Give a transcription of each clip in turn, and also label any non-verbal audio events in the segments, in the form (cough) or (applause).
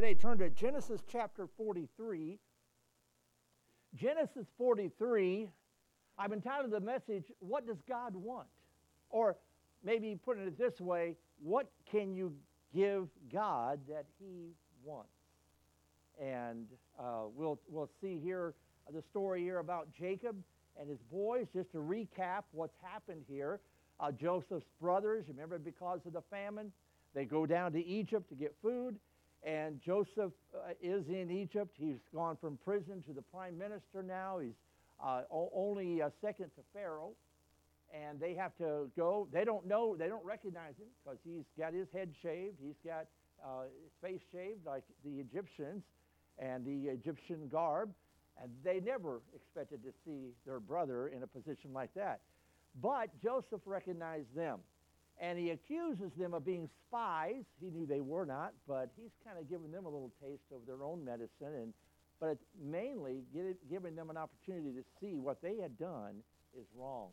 today. Turn to Genesis chapter 43. Genesis 43, I've entitled the message, What Does God Want? Or maybe putting it this way, What can you give God that He wants? And uh, we'll, we'll see here the story here about Jacob and his boys, just to recap what's happened here. Uh, Joseph's brothers, remember, because of the famine, they go down to Egypt to get food. And Joseph uh, is in Egypt. He's gone from prison to the prime minister now. He's uh, only uh, second to Pharaoh. And they have to go. They don't know, they don't recognize him because he's got his head shaved. He's got uh, his face shaved like the Egyptians and the Egyptian garb. And they never expected to see their brother in a position like that. But Joseph recognized them. And he accuses them of being spies. He knew they were not, but he's kind of giving them a little taste of their own medicine. And, but mainly giving them an opportunity to see what they had done is wrong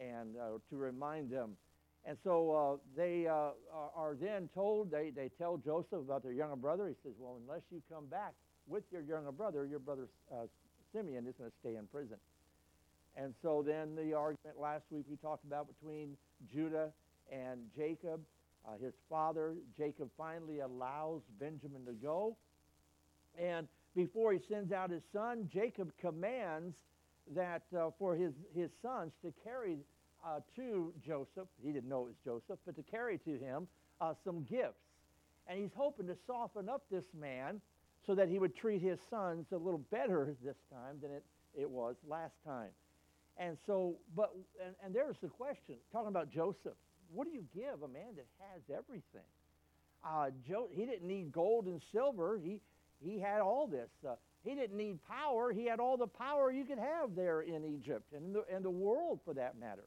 and uh, to remind them. And so uh, they uh, are then told, they, they tell Joseph about their younger brother. He says, Well, unless you come back with your younger brother, your brother uh, Simeon is going to stay in prison. And so then the argument last week we talked about between Judah and Jacob, uh, his father, Jacob finally allows Benjamin to go. And before he sends out his son, Jacob commands that uh, for his, his sons to carry uh, to Joseph, he didn't know it was Joseph, but to carry to him uh, some gifts. And he's hoping to soften up this man so that he would treat his sons a little better this time than it, it was last time. And so, but, and, and there's the question, talking about Joseph. What do you give a man that has everything? Uh, Joe, he didn't need gold and silver. He, he had all this. Uh, he didn't need power. He had all the power you could have there in Egypt and in the, the world for that matter.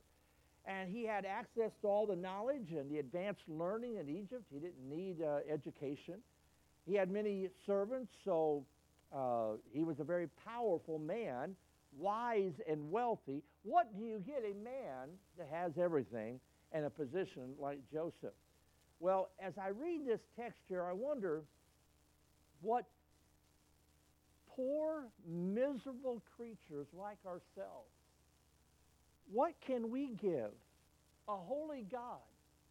And he had access to all the knowledge and the advanced learning in Egypt. He didn't need uh, education. He had many servants, so uh, he was a very powerful man, wise and wealthy. What do you get a man that has everything in a position like Joseph? Well, as I read this text here, I wonder what poor, miserable creatures like ourselves, what can we give a holy God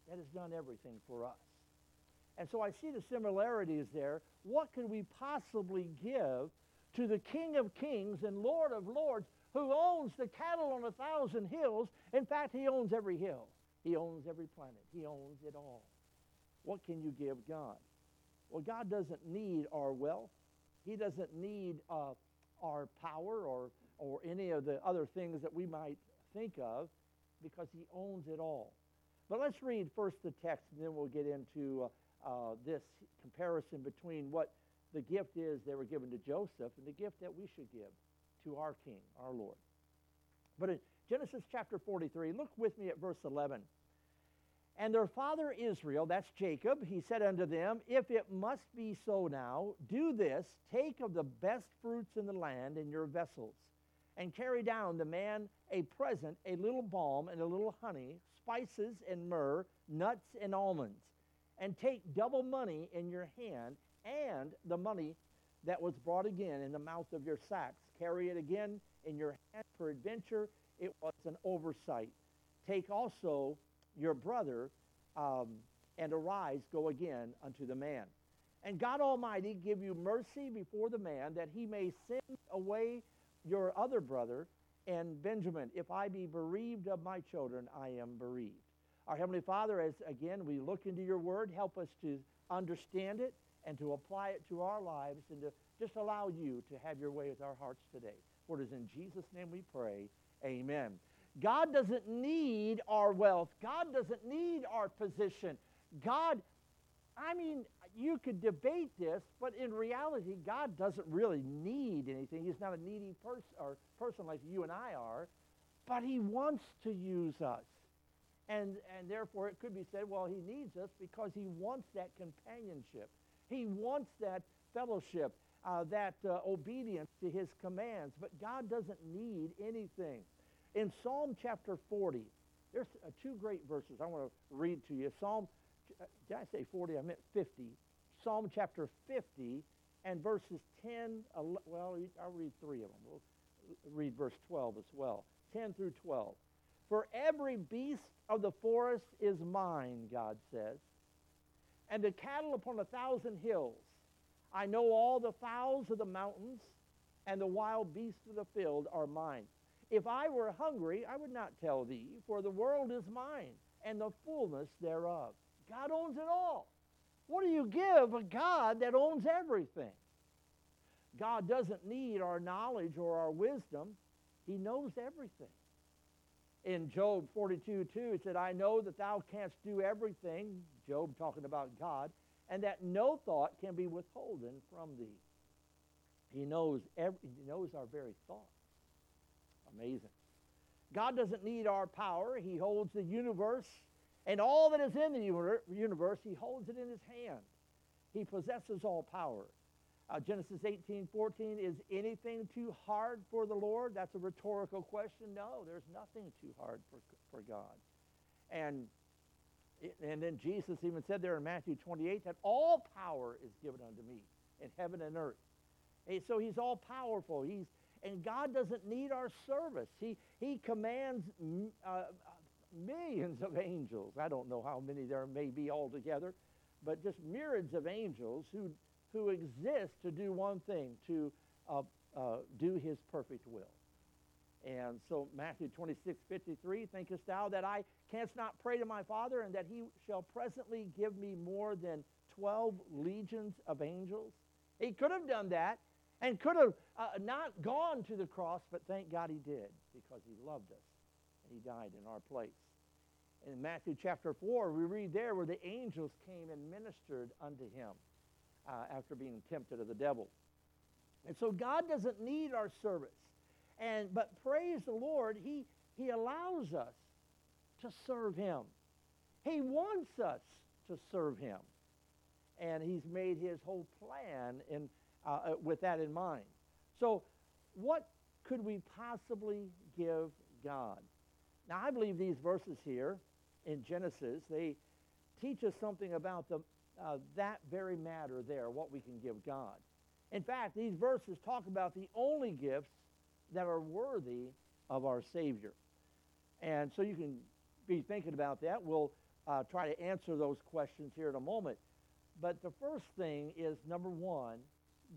that has done everything for us? And so I see the similarities there. What could we possibly give to the King of Kings and Lord of Lords who owns the cattle on a thousand hills? In fact, he owns every hill. He owns every planet. He owns it all. What can you give God? Well, God doesn't need our wealth. He doesn't need uh, our power or, or any of the other things that we might think of because he owns it all. But let's read first the text and then we'll get into uh, uh, this comparison between what the gift is they were given to Joseph and the gift that we should give to our King, our Lord. But Genesis chapter 43, look with me at verse 11. And their father Israel, that's Jacob, he said unto them, If it must be so now, do this take of the best fruits in the land in your vessels, and carry down the man a present, a little balm and a little honey, spices and myrrh, nuts and almonds and take double money in your hand and the money that was brought again in the mouth of your sacks. Carry it again in your hand peradventure. It was an oversight. Take also your brother um, and arise, go again unto the man. And God Almighty give you mercy before the man that he may send away your other brother and Benjamin. If I be bereaved of my children, I am bereaved. Our Heavenly Father, as again we look into your word, help us to understand it and to apply it to our lives and to just allow you to have your way with our hearts today. For it is in Jesus' name we pray. Amen. God doesn't need our wealth. God doesn't need our position. God, I mean, you could debate this, but in reality, God doesn't really need anything. He's not a needy person or person like you and I are, but he wants to use us. And, and therefore, it could be said, well, he needs us because he wants that companionship. He wants that fellowship, uh, that uh, obedience to his commands. But God doesn't need anything. In Psalm chapter 40, there's uh, two great verses I want to read to you. Psalm, uh, did I say 40? I meant 50. Psalm chapter 50 and verses 10, well, I'll read three of them. We'll read verse 12 as well. 10 through 12. For every beast of the forest is mine, God says, and the cattle upon a thousand hills. I know all the fowls of the mountains, and the wild beasts of the field are mine. If I were hungry, I would not tell thee, for the world is mine, and the fullness thereof. God owns it all. What do you give a God that owns everything? God doesn't need our knowledge or our wisdom. He knows everything. In Job 42 2, it said, I know that thou canst do everything, Job talking about God, and that no thought can be withholden from thee. He knows, every, he knows our very thoughts. Amazing. God doesn't need our power. He holds the universe and all that is in the universe, he holds it in his hand. He possesses all power. Uh, Genesis 18, 14, is anything too hard for the Lord? That's a rhetorical question. No, there's nothing too hard for, for God. And, and then Jesus even said there in Matthew 28 that all power is given unto me in heaven and earth. And so he's all powerful. He's, and God doesn't need our service. He, he commands uh, millions of angels. I don't know how many there may be altogether, but just myriads of angels who, who exist to do one thing, to uh, uh, do his perfect will. And so Matthew 26, 53, thinkest thou that I canst not pray to my Father and that he shall presently give me more than 12 legions of angels? He could have done that and could have uh, not gone to the cross, but thank God he did because he loved us. And he died in our place. In Matthew chapter 4, we read there where the angels came and ministered unto him uh, after being tempted of the devil. And so God doesn't need our service. And, but praise the Lord, he, he allows us to serve him. He wants us to serve him. And he's made his whole plan in, uh, uh with that in mind. So what could we possibly give God? Now, I believe these verses here in Genesis, they teach us something about the, uh, that very matter there, what we can give God. In fact, these verses talk about the only gifts that are worthy of our Savior. And so you can be thinking about that. We'll uh, try to answer those questions here in a moment. But the first thing is number one,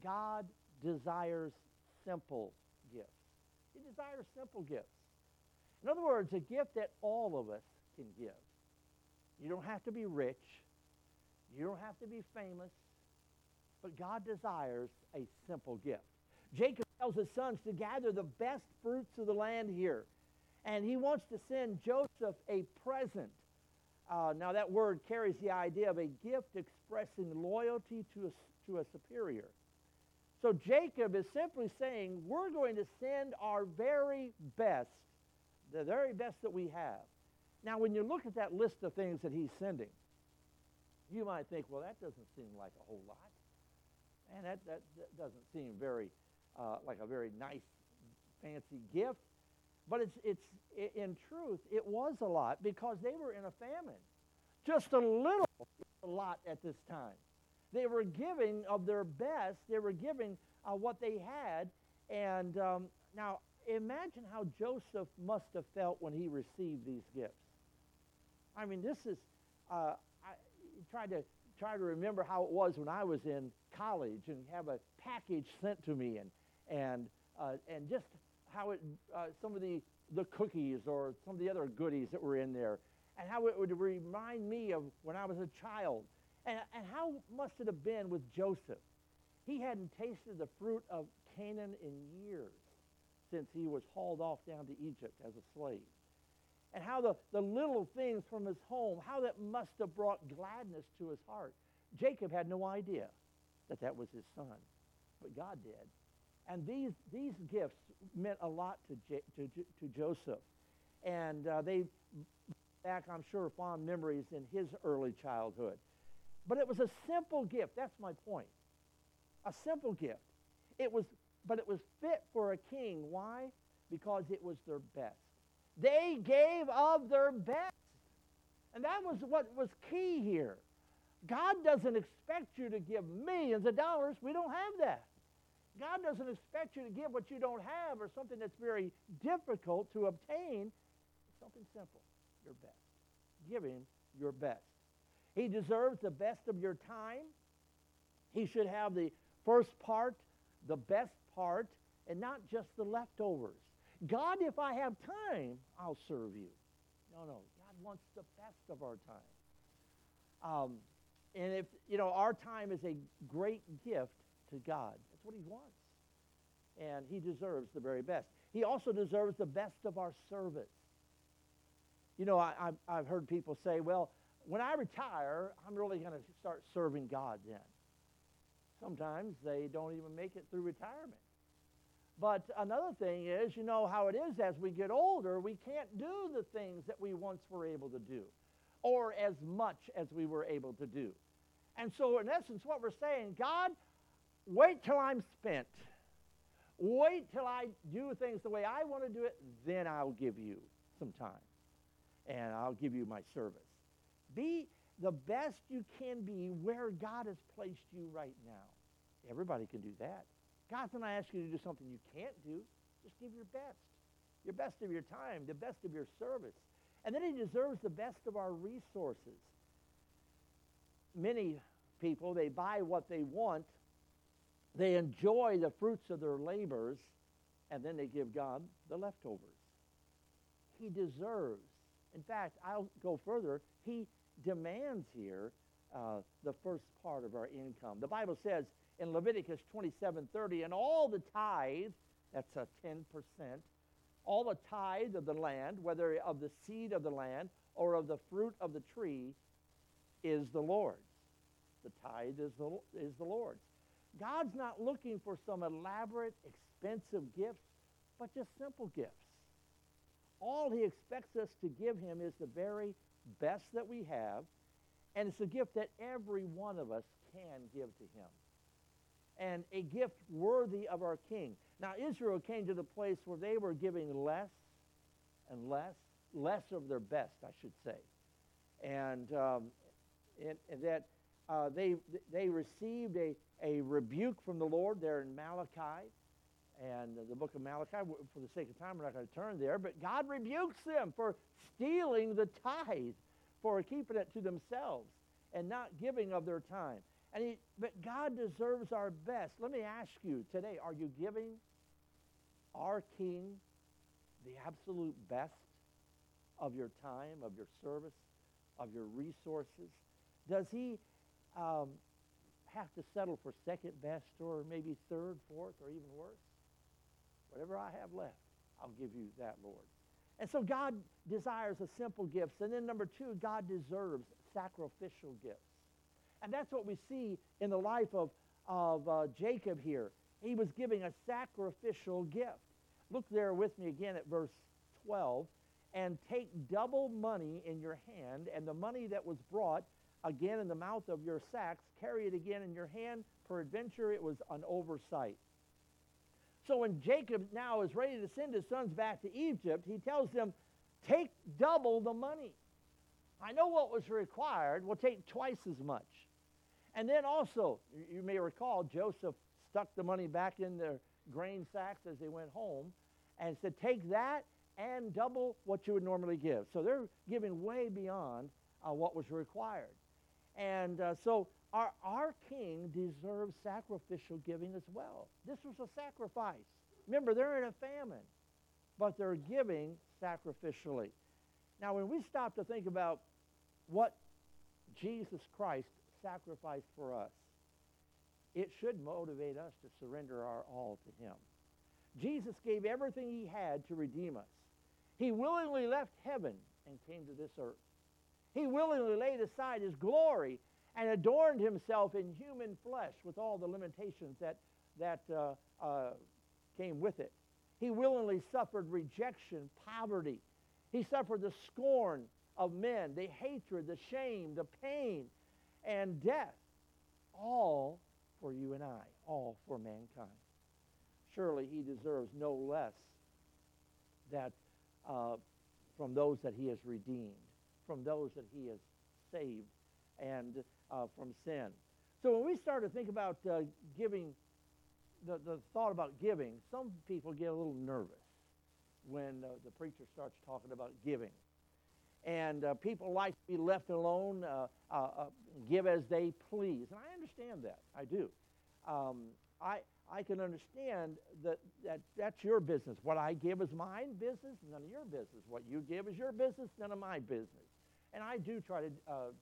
God desires simple gifts. He desires simple gifts. In other words, a gift that all of us can give. You don't have to be rich. You don't have to be famous. But God desires a simple gift. Jacob tells his sons to gather the best fruits of the land here. And he wants to send Joseph a present. Uh, now, that word carries the idea of a gift expressing loyalty to a, to a superior. So Jacob is simply saying, we're going to send our very best the very best that we have. Now, when you look at that list of things that he's sending, you might think, well, that doesn't seem like a whole lot. And that, that, that doesn't seem very, uh, like a very nice, fancy gift. But it's, it's, in truth, it was a lot because they were in a famine. Just a little a lot at this time. They were giving of their best. They were giving uh, what they had. And um, now, imagine how Joseph must have felt when he received these gifts. I mean, this is, uh, I tried to try to remember how it was when I was in college and have a package sent to me and, and, uh, and just how it, uh, some of the, the cookies or some of the other goodies that were in there and how it would remind me of when I was a child. And, and how must it have been with Joseph? He hadn't tasted the fruit of Canaan in years since he was hauled off down to Egypt as a slave. And how the, the little things from his home, how that must have brought gladness to his heart. Jacob had no idea that that was his son, but God did. And these, these gifts meant a lot to, J, to, to Joseph. And uh, they back, I'm sure, fond memories in his early childhood. But it was a simple gift. That's my point. A simple gift. It was but it was fit for a king. Why? Because it was their best. They gave of their best. And that was what was key here. God doesn't expect you to give millions of dollars. We don't have that. God doesn't expect you to give what you don't have or something that's very difficult to obtain. Something simple, your best. Give him your best. He deserves the best of your time. He should have the first part, the best part, and not just the leftovers. God, if I have time, I'll serve you. No, no. God wants the best of our time. Um, and if, you know, our time is a great gift to God. That's what he wants. And he deserves the very best. He also deserves the best of our service. You know, I, have heard people say, well, when I retire, I'm really going to start serving God then. Sometimes they don't even make it through retirement. But another thing is, you know how it is as we get older, we can't do the things that we once were able to do or as much as we were able to do. And so, in essence, what we're saying, God, wait till I'm spent. Wait till I do things the way I want to do it, then I'll give you some time. And I'll give you my service. Be the best you can be where God has placed you right now. Everybody can do that. God's not asking you to do something you can't do. Just give your best. Your best of your time, the best of your service. And then he deserves the best of our resources. Many people, they buy what they want, they enjoy the fruits of their labors, and then they give God the leftovers. He deserves. In fact, I'll go further. He demands here uh, the first part of our income. The Bible says in Leviticus 27:30, and all the tithe, that's a 10%, all the tithe of the land, whether of the seed of the land or of the fruit of the tree, is the Lord's. The tithe is the, is the Lord's. God's not looking for some elaborate, expensive gifts, but just simple gifts. All he expects us to give him is the very best that we have, and it's a gift that every one of us can give to him. And a gift worthy of our king. Now, Israel came to the place where they were giving less and less, less of their best, I should say. And, um, and, and that uh, they, they received a, a rebuke from the Lord there in Malachi and the book of Malachi. For the sake of time, we're not going to turn there, but God rebukes them for stealing the tithe, for keeping it to themselves and not giving of their time. And he, but God deserves our best. Let me ask you today, are you giving our King the absolute best of your time, of your service, of your resources? Does he um, have to settle for second best or maybe third, fourth, or even worse? Whatever I have left, I'll give you that, Lord. And so God desires a simple gifts. And then number two, God deserves sacrificial gifts. And that's what we see in the life of, of uh, Jacob here. He was giving a sacrificial gift. Look there with me again at verse 12. And take double money in your hand, and the money that was brought again in the mouth of your sacks, carry it again in your hand. Peradventure, it was an oversight. So when Jacob now is ready to send his sons back to Egypt, he tells them, take double the money. I know what was required. We'll take twice as much. And then also, you may recall, Joseph stuck the money back in their grain sacks as they went home and said, take that and double what you would normally give. So they're giving way beyond uh, what was required. And uh, so our, our king deserves sacrificial giving as well. This was a sacrifice. Remember, they're in a famine, but they're giving sacrificially. Now, when we stop to think about what Jesus Christ sacrificed for us, it should motivate us to surrender our all to him. Jesus gave everything he had to redeem us. He willingly left heaven and came to this earth. He willingly laid aside his glory and adorned himself in human flesh with all the limitations that, that uh, uh, came with it. He willingly suffered rejection, poverty. He suffered the scorn of men, the hatred, the shame, the pain, and death, all for you and I, all for mankind. Surely he deserves no less that uh, from those that he has redeemed, from those that he has saved. And uh, from sin. So when we start to think about uh, giving, the, the thought about giving, some people get a little nervous when uh, the preacher starts talking about giving. And uh, people like to be left alone, uh, uh, give as they please. And I understand that. I do. Um, I, I can understand that, that that's your business. What I give is mine business, none of your business. What you give is your business, none of my business. And I do try to,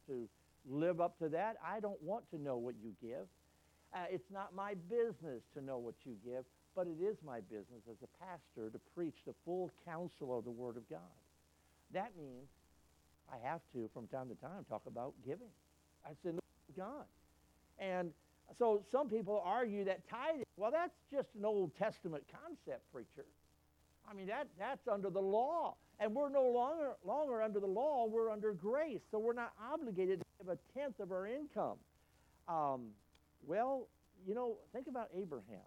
to live up to that. I don't want to know what you give. Uh, it's not my business to know what you give, but it is my business as a pastor to preach the full counsel of the Word of God. That means I have to, from time to time, talk about giving. Word of God. And so some people argue that tithing, well, that's just an Old Testament concept, preacher. I mean, that, that's under the law. And we're no longer, longer under the law, we're under grace. So we're not obligated to give a tenth of our income. Um, well, you know, think about Abraham.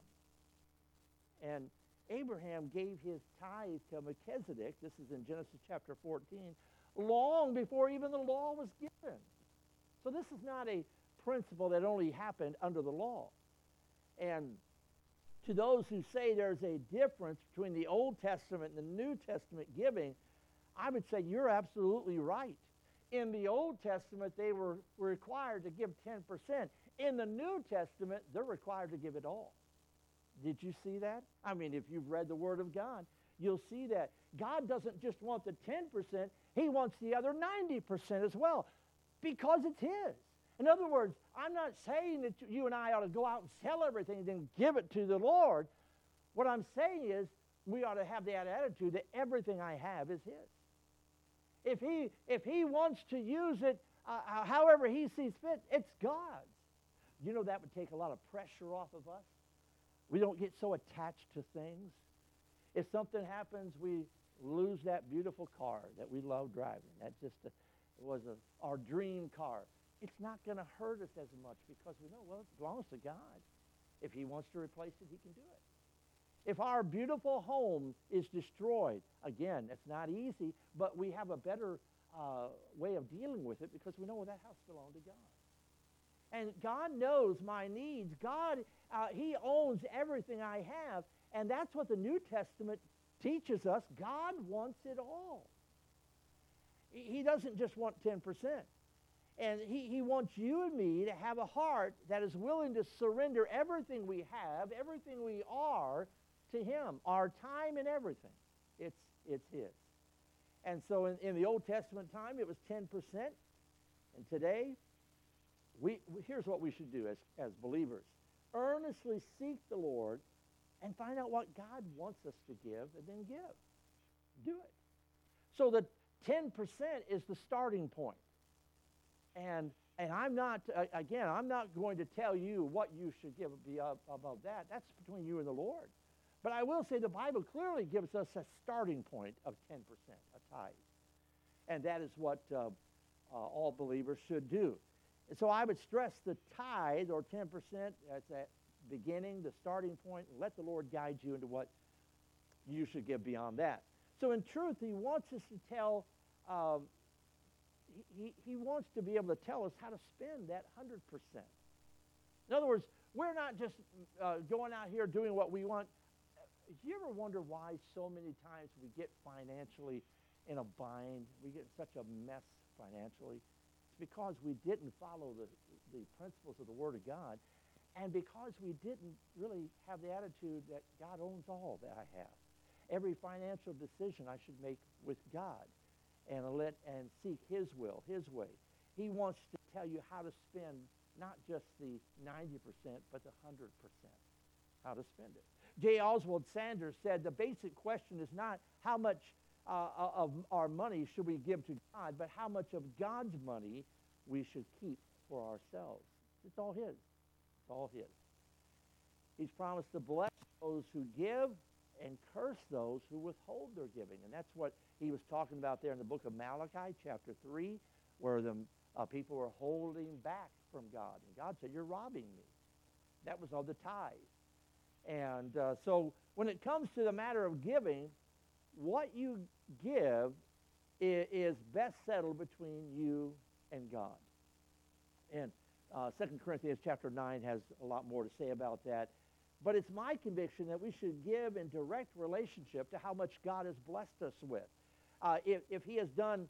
And Abraham gave his tithe to Melchizedek. This is in Genesis chapter 14, long before even the law was given. So this is not a principle that only happened under the law. And to those who say there's a difference between the Old Testament and the New Testament giving, I would say you're absolutely right. In the Old Testament, they were required to give 10%. In the New Testament, they're required to give it all. Did you see that? I mean, if you've read the Word of God, you'll see that. God doesn't just want the 10%, He wants the other 90% as well because it's His. In other words, I'm not saying that you and I ought to go out and sell everything and then give it to the Lord. What I'm saying is we ought to have that attitude that everything I have is His. If He, if he wants to use it uh, uh, however He sees fit, it's God's. You know that would take a lot of pressure off of us. We don't get so attached to things. If something happens, we lose that beautiful car that we love driving. That just a, was a, our dream car it's not going to hurt us as much because we know, well, it belongs to God. If he wants to replace it, he can do it. If our beautiful home is destroyed, again, it's not easy, but we have a better uh, way of dealing with it because we know well, that house belonged to God. And God knows my needs. God, uh, he owns everything I have. And that's what the New Testament teaches us. God wants it all. He doesn't just want 10%. And he, he wants you and me to have a heart that is willing to surrender everything we have, everything we are, to him, our time and everything. It's, it's his. And so in, in the Old Testament time, it was 10%. And today, we, here's what we should do as, as believers. Earnestly seek the Lord and find out what God wants us to give and then give. Do it. So the 10% is the starting point. And, and I'm not, uh, again, I'm not going to tell you what you should give above that. That's between you and the Lord. But I will say the Bible clearly gives us a starting point of 10%, a tithe. And that is what uh, uh, all believers should do. And so I would stress the tithe or 10% as that beginning, the starting point, let the Lord guide you into what you should give beyond that. So in truth, he wants us to tell um, he, he wants to be able to tell us how to spend that 100%. In other words, we're not just uh, going out here doing what we want. You ever wonder why so many times we get financially in a bind? We get in such a mess financially. It's because we didn't follow the, the principles of the Word of God and because we didn't really have the attitude that God owns all that I have. Every financial decision I should make with God and let and seek his will, his way. He wants to tell you how to spend not just the 90%, but the 100%, how to spend it. J. Oswald Sanders said the basic question is not how much uh, of our money should we give to God, but how much of God's money we should keep for ourselves. It's all his. It's all his. He's promised to bless those who give and curse those who withhold their giving. And that's what he was talking about there in the book of Malachi, chapter 3, where the uh, people were holding back from God. And God said, You're robbing me. That was all the tithe. And uh, so when it comes to the matter of giving, what you give is, is best settled between you and God. And Uh, 2 Corinthians chapter 9 has a lot more to say about that. But it's my conviction that we should give in direct relationship to how much God has blessed us with. Uh, if, if He has done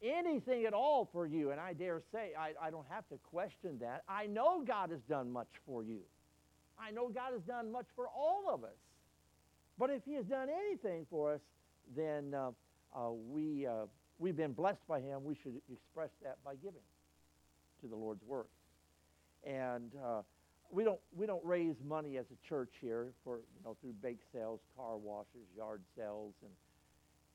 anything at all for you, and I dare say I, I don't have to question that, I know God has done much for you. I know God has done much for all of us. But if He has done anything for us, then uh, uh, we, uh, we've been blessed by Him. We should express that by giving to the Lord's work. And uh, we don't we don't raise money as a church here for you know through bake sales, car washes, yard sales, and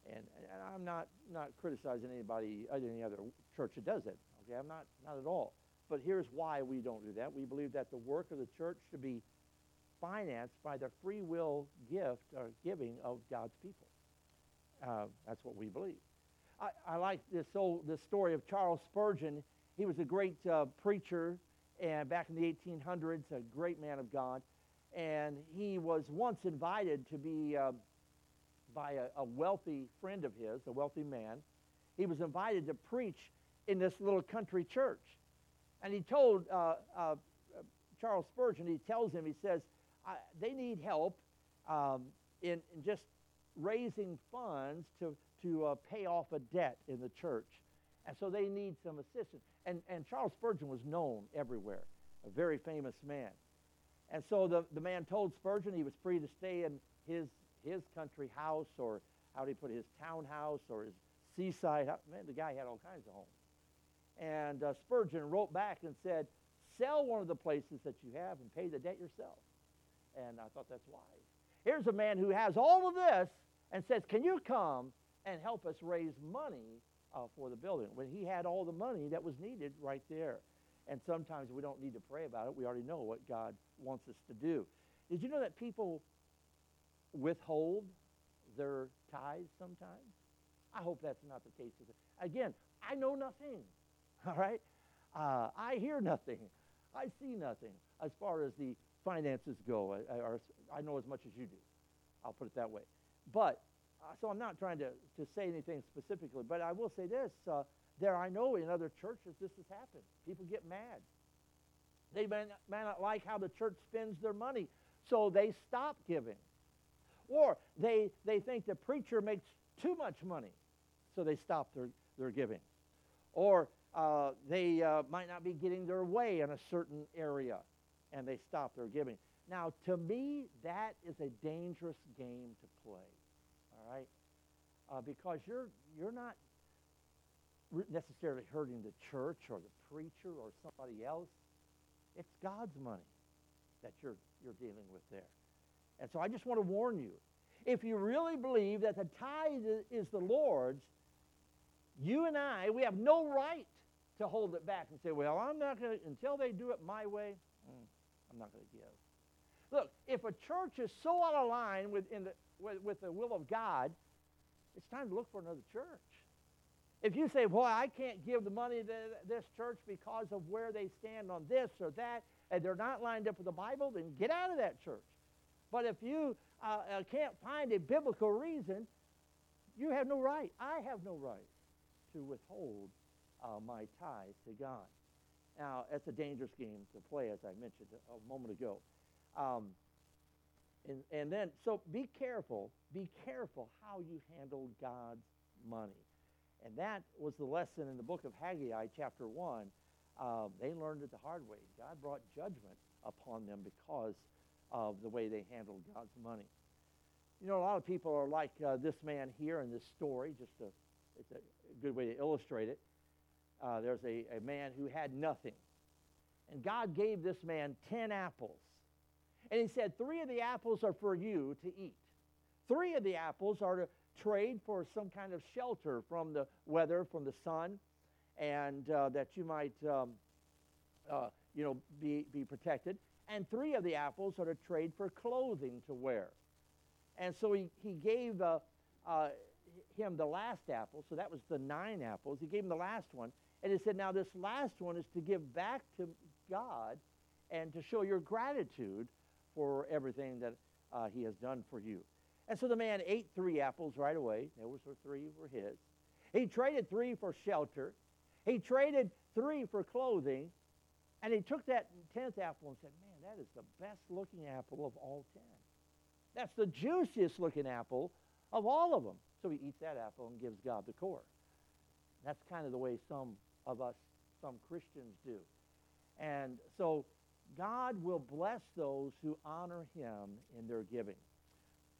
and, and I'm not not criticizing anybody any other church that does it. Okay, I'm not not at all. But here's why we don't do that. We believe that the work of the church should be financed by the free will gift or giving of God's people. Uh, that's what we believe. I, I like this old this story of Charles Spurgeon. He was a great uh, preacher and back in the 1800s, a great man of God. And he was once invited to be, uh, by a, a, wealthy friend of his, a wealthy man, he was invited to preach in this little country church. And he told uh, uh, Charles Spurgeon, he tells him, he says, they need help um, in, in, just raising funds to, to uh, pay off a debt in the church. And so they need some assistance. And, and Charles Spurgeon was known everywhere, a very famous man. And so the, the man told Spurgeon he was free to stay in his, his country house or how do you put it, his townhouse or his seaside house. Man, the guy had all kinds of homes. And uh, Spurgeon wrote back and said, sell one of the places that you have and pay the debt yourself. And I thought that's wise. Here's a man who has all of this and says, can you come and help us raise money uh, for the building when he had all the money that was needed right there. And sometimes we don't need to pray about it. We already know what God wants us to do. Did you know that people withhold their tithes sometimes? I hope that's not the case. Again, I know nothing. (laughs) All right? Uh, I hear nothing. I see nothing as far as the finances go. I, I know as much as you do. I'll put it that way. But uh, so I'm not trying to, to say anything specifically, but I will say this. Uh, there I know in other churches this has happened. People get mad. They may not, may not like how the church spends their money, so they stop giving. Or they, they think the preacher makes too much money, so they stop their, their giving. Or uh, they uh, might not be getting their way in a certain area, and they stop their giving. Now, to me, that is a dangerous game to play all right? Uh, because you're, you're not necessarily hurting the church or the preacher or somebody else. It's God's money that you're, you're dealing with there. And so I just want to warn you. If you really believe that the tithe is the Lord's, you and I, we have no right to hold it back and say, well, I'm not going to, until they do it my way, mm, I'm not going to give. Look, if a church is so out of line with, the, with, with the will of God, it's time to look for another church. If you say, boy, I can't give the money to this church because of where they stand on this or that, and they're not lined up with the Bible, then get out of that church. But if you uh, uh, can't find a biblical reason, you have no right. I have no right to withhold uh, my tithe to God. Now, it's a dangerous game to play, as I mentioned a, moment ago. Um, and, and then, so be careful, be careful how you handle God's money. And that was the lesson in the book of Haggai, chapter 1. Um, they learned it the hard way. God brought judgment upon them because of the way they handled God's money. You know, a lot of people are like uh, this man here in this story, just a, it's a good way to illustrate it. Uh, there's a, a man who had nothing. And God gave this man 10 apples. And he said, Three of the apples are for you to eat. Three of the apples are to trade for some kind of shelter from the weather, from the sun, and uh, that you might, um, uh, you know, be, be protected. And three of the apples are to trade for clothing to wear. And so he, he gave uh, uh him the last apple, so that was the nine apples. He gave him the last one. And he said, Now, this last one is to give back to God and to show your gratitude for everything that uh, he has done for you. And so the man ate three apples right away. Those were three were his. He traded three for shelter. He traded three for clothing. And he took that tenth apple and said, Man, that is the best looking apple of all ten. That's the juiciest looking apple of all of them. So he eats that apple and gives God the core. That's kind of the way some of us, some Christians do. And so God will bless those who honor him in their giving.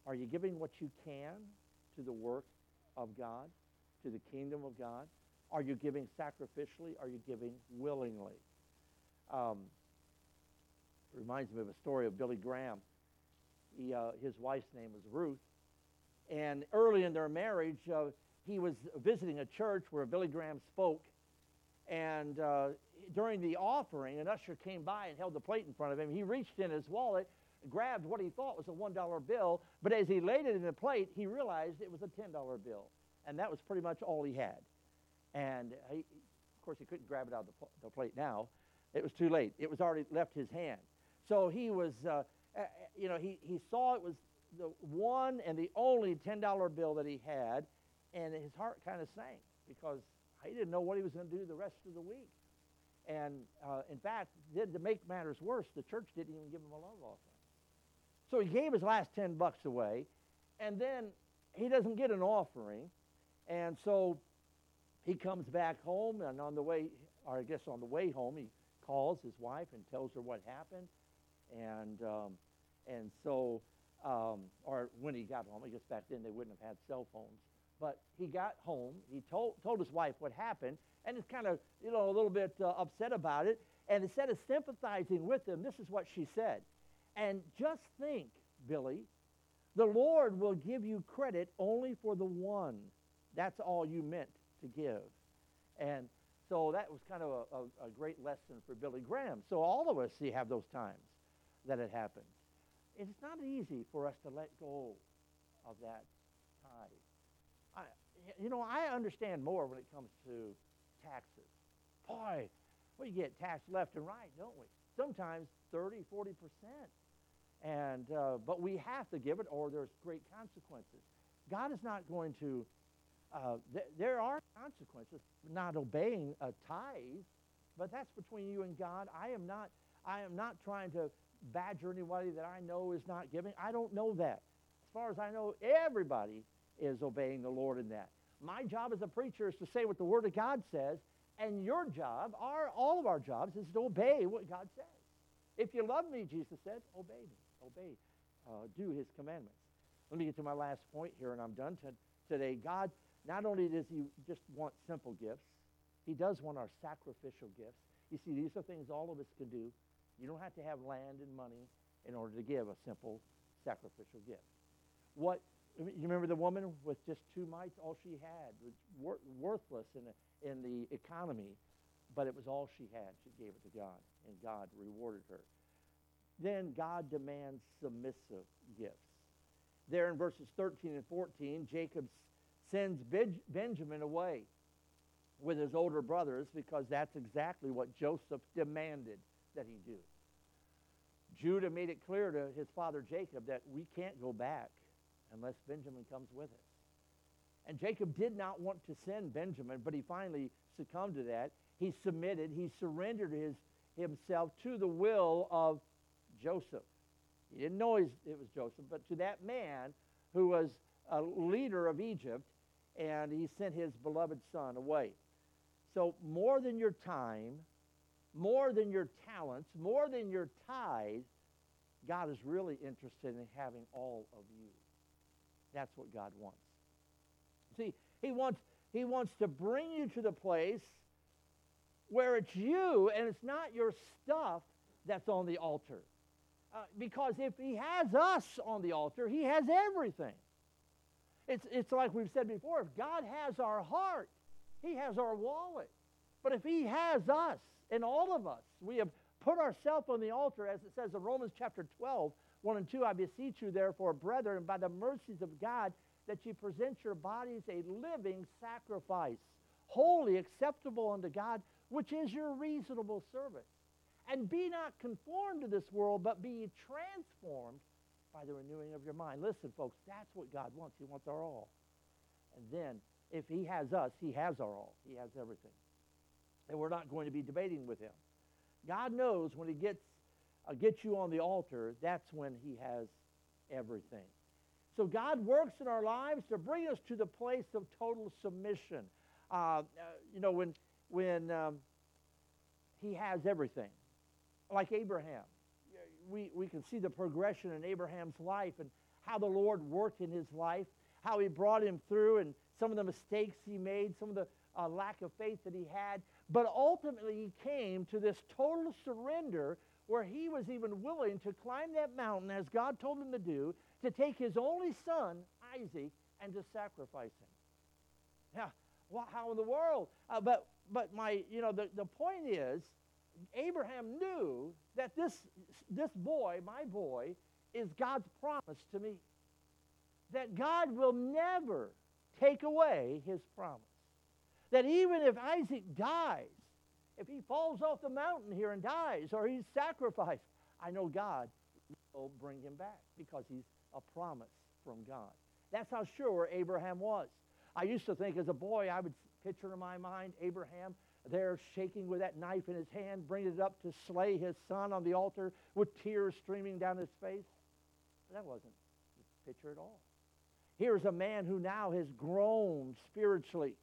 Are you giving what you can to the work of God, to the kingdom of God? Are you giving sacrificially? Are you giving willingly? Um, it reminds me of a story of Billy Graham. He, uh, his wife's name was Ruth. And early in their marriage, uh, he was visiting a church where Billy Graham spoke. And uh, during the offering, an usher came by and held the plate in front of him. He reached in his wallet, grabbed what he thought was a $1 bill, but as he laid it in the plate, he realized it was a $10 bill. And that was pretty much all he had. And he, of course, he couldn't grab it out of the, the, plate now. It was too late. It was already left his hand. So he was, uh, you know, he, he saw it was the one and the only $10 bill that he had, and his heart kind of sank because he didn't know what he was going to do the rest of the week. And uh, in fact, did, to make matters worse, the church didn't even give him a love offering. So he gave his last 10 bucks away, and then he doesn't get an offering. And so he comes back home, and on the way, or I guess on the way home, he calls his wife and tells her what happened. And, um, and so, um, or when he got home, I guess back then they wouldn't have had cell phones. But he got home, he told, told his wife what happened, and is kind of, you know, a little bit uh, upset about it. And instead of sympathizing with him, this is what she said. And just think, Billy, the Lord will give you credit only for the one. That's all you meant to give. And so that was kind of a, a, a great lesson for Billy Graham. So all of us see have those times that it happened. It's not easy for us to let go of that tithe. I, you know, I understand more when it comes to taxes. Boy, we get taxed left and right, don't we? Sometimes 30, 40 percent. And uh, but we have to give it, or there's great consequences. God is not going to. Uh, th- there are consequences for not obeying a tithe, but that's between you and God. I am not. I am not trying to badger anybody that I know is not giving. I don't know that. As far as I know, everybody is obeying the Lord in that. My job as a preacher is to say what the Word of God says, and your job, our, all of our jobs, is to obey what God says. If you love me, Jesus said, obey me. Obey. Uh, do his commandments. Let me get to my last point here, and I'm done t- today. God, not only does he just want simple gifts, he does want our sacrificial gifts. You see, these are things all of us can do. You don't have to have land and money in order to give a simple sacrificial gift. What you remember the woman with just two mites? All she had was wor- worthless in in the economy, but it was all she had. She gave it to God, and God rewarded her. Then God demands submissive gifts. There in verses 13 and 14, Jacob sends Benjamin away with his older brothers because that's exactly what Joseph demanded that he do. Judah made it clear to his father Jacob that we can't go back unless Benjamin comes with us. And Jacob did not want to send Benjamin, but he finally succumbed to that. He submitted, he surrendered his, himself to the will of Joseph. He didn't know it was Joseph, but to that man who was a leader of Egypt, and he sent his beloved son away. So, more than your time, more than your talents, more than your tithe, God is really interested in having all of you. That's what God wants. See, he wants, he wants to bring you to the place where it's you and it's not your stuff that's on the altar. Uh, because if he has us on the altar, he has everything. It's, it's like we've said before if God has our heart, he has our wallet. But if he has us and all of us, we have put ourselves on the altar, as it says in Romans chapter 12, 1 and 2, I beseech you, therefore, brethren, by the mercies of God, that you present your bodies a living sacrifice, holy, acceptable unto God, which is your reasonable service. And be not conformed to this world, but be transformed by the renewing of your mind. Listen, folks, that's what God wants. He wants our all. And then, if He has us, He has our all. He has everything. And we're not going to be debating with Him. God knows when He gets, uh, gets you on the altar, that's when He has everything. So God works in our lives to bring us to the place of total submission. Uh, uh, you know, when, when um, He has everything, like Abraham. We, we can see the progression in Abraham's life and how the Lord worked in his life, how he brought him through, and some of the mistakes he made, some of the uh, lack of faith that he had. But ultimately, he came to this total surrender where he was even willing to climb that mountain, as God told him to do, to take his only son, Isaac, and to sacrifice him. Now, well, how in the world? Uh, but but my, you know, the, the point is, Abraham knew that this, this boy, my boy, is God's promise to me. That God will never take away his promise. That even if Isaac dies, if he falls off the mountain here and dies, or he's sacrificed, I know God will bring him back because he's a promise from God. That's how sure Abraham was. I used to think as a boy, I would picture in my mind Abraham there shaking with that knife in his hand, bringing it up to slay his son on the altar with tears streaming down his face. That wasn't the picture at all. Here's a man who now has grown spiritually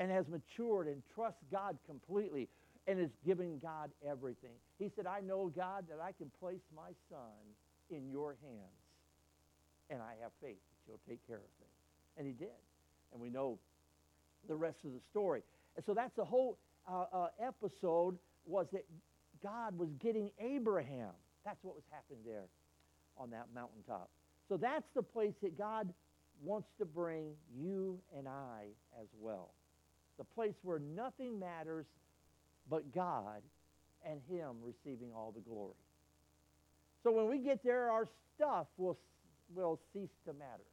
and has matured and trusts God completely and is giving God everything. He said, I know, God, that I can place my son in your hands, and I have faith that you'll take care of things. And he did. And we know the rest of the story. And so that's the whole uh, uh, episode was that God was getting Abraham. That's what was happening there on that mountaintop. So that's the place that God wants to bring you and I as well. The place where nothing matters but God and Him receiving all the glory. So when we get there, our stuff will, will cease to matter.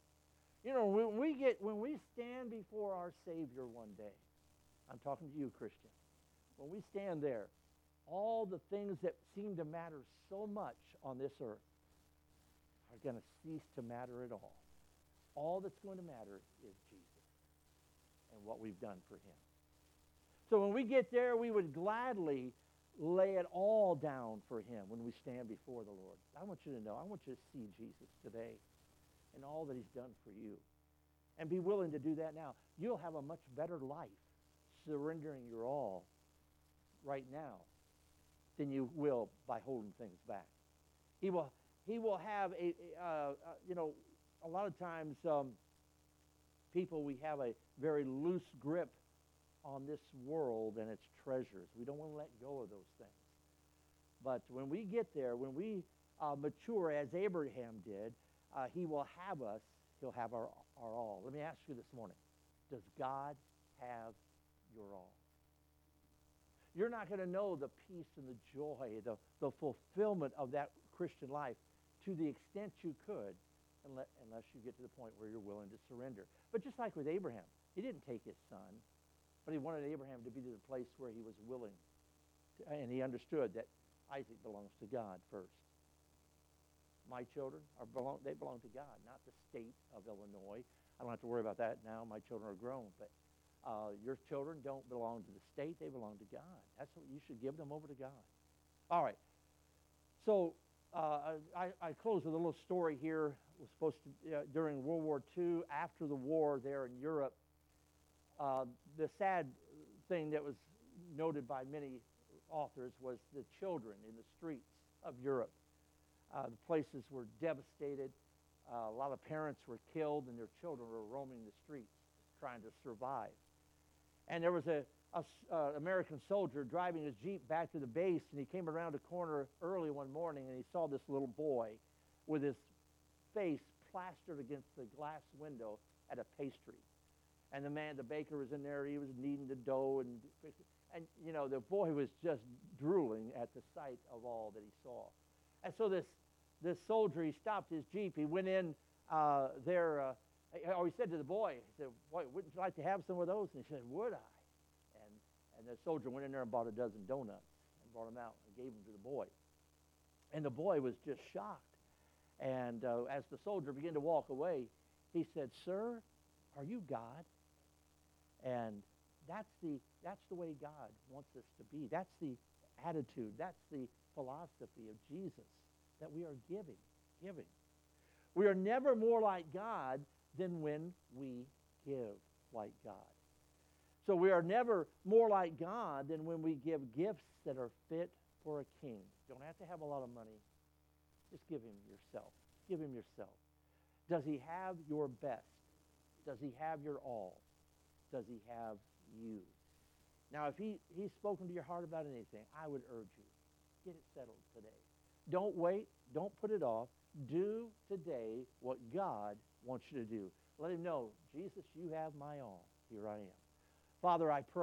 You know, when we get when we stand before our Savior one day, I'm talking to you, Christian. When we stand there, all the things that seem to matter so much on this earth are going to cease to matter at all. All that's going to matter is Jesus and what we've done for him. So when we get there, we would gladly lay it all down for him when we stand before the Lord. I want you to know, I want you to see Jesus today and all that he's done for you. And be willing to do that now. You'll have a much better life surrendering your all right now than you will by holding things back. He will, he will have a, uh, uh, you know, a lot of times um, people, we have a very loose grip on this world and its treasures. We don't want to let go of those things. But when we get there, when we uh, mature as Abraham did, uh, he will have us, he'll have our, our all. Let me ask you this morning Does God have your all? You're not going to know the peace and the joy, the, the fulfillment of that Christian life to the extent you could unless, you get to the point where you're willing to surrender. But just like with Abraham, he didn't take his son, but he wanted Abraham to be to the place where he was willing. To, and he understood that Isaac belongs to God first. My children are belong, they belong to God, not the state of Illinois. I don't have to worry about that now. My children are grown, but uh, your children don't belong to the state, they belong to God. That's what you should give them over to God. All right. So uh, I, I close with a little story here. It was supposed to, uh, during World War II, after the war there in Europe, uh, the sad thing that was noted by many authors was the children in the streets of Europe. Uh, the places were devastated. Uh, a lot of parents were killed, and their children were roaming the streets trying to survive and there was a, a uh, American soldier driving his jeep back to the base, and he came around a corner early one morning, and he saw this little boy with his face plastered against the glass window at a pastry. And the man, the baker, was in there. He was kneading the dough, and and you know the boy was just drooling at the sight of all that he saw. And so this this soldier, he stopped his jeep. He went in uh, there. Uh, or he said to the boy, he said, Boy, wouldn't you like to have some of those? And he said, Would I? And, the soldier went in there and bought a dozen donuts and brought them out and gave them to the boy. And the boy was just shocked. And uh, as the soldier began to walk away, he said, Sir, are you God? And that's the, that's the way God wants us to be. That's the attitude. That's the philosophy of Jesus that we are giving, giving. We are never more like God than when we give like God. So we are never more like God than when we give gifts that are fit for a king. Don't have to have a lot of money. Just give him yourself. Give him yourself. Does he have your best? Does he have your all? Does he have you? Now, if he, he's spoken to your heart about anything, I would urge you, get it settled today. Don't wait. Don't put it off. Do today what God wants you to do. Let him know, Jesus, you have my all. Here I am. Father, I pray.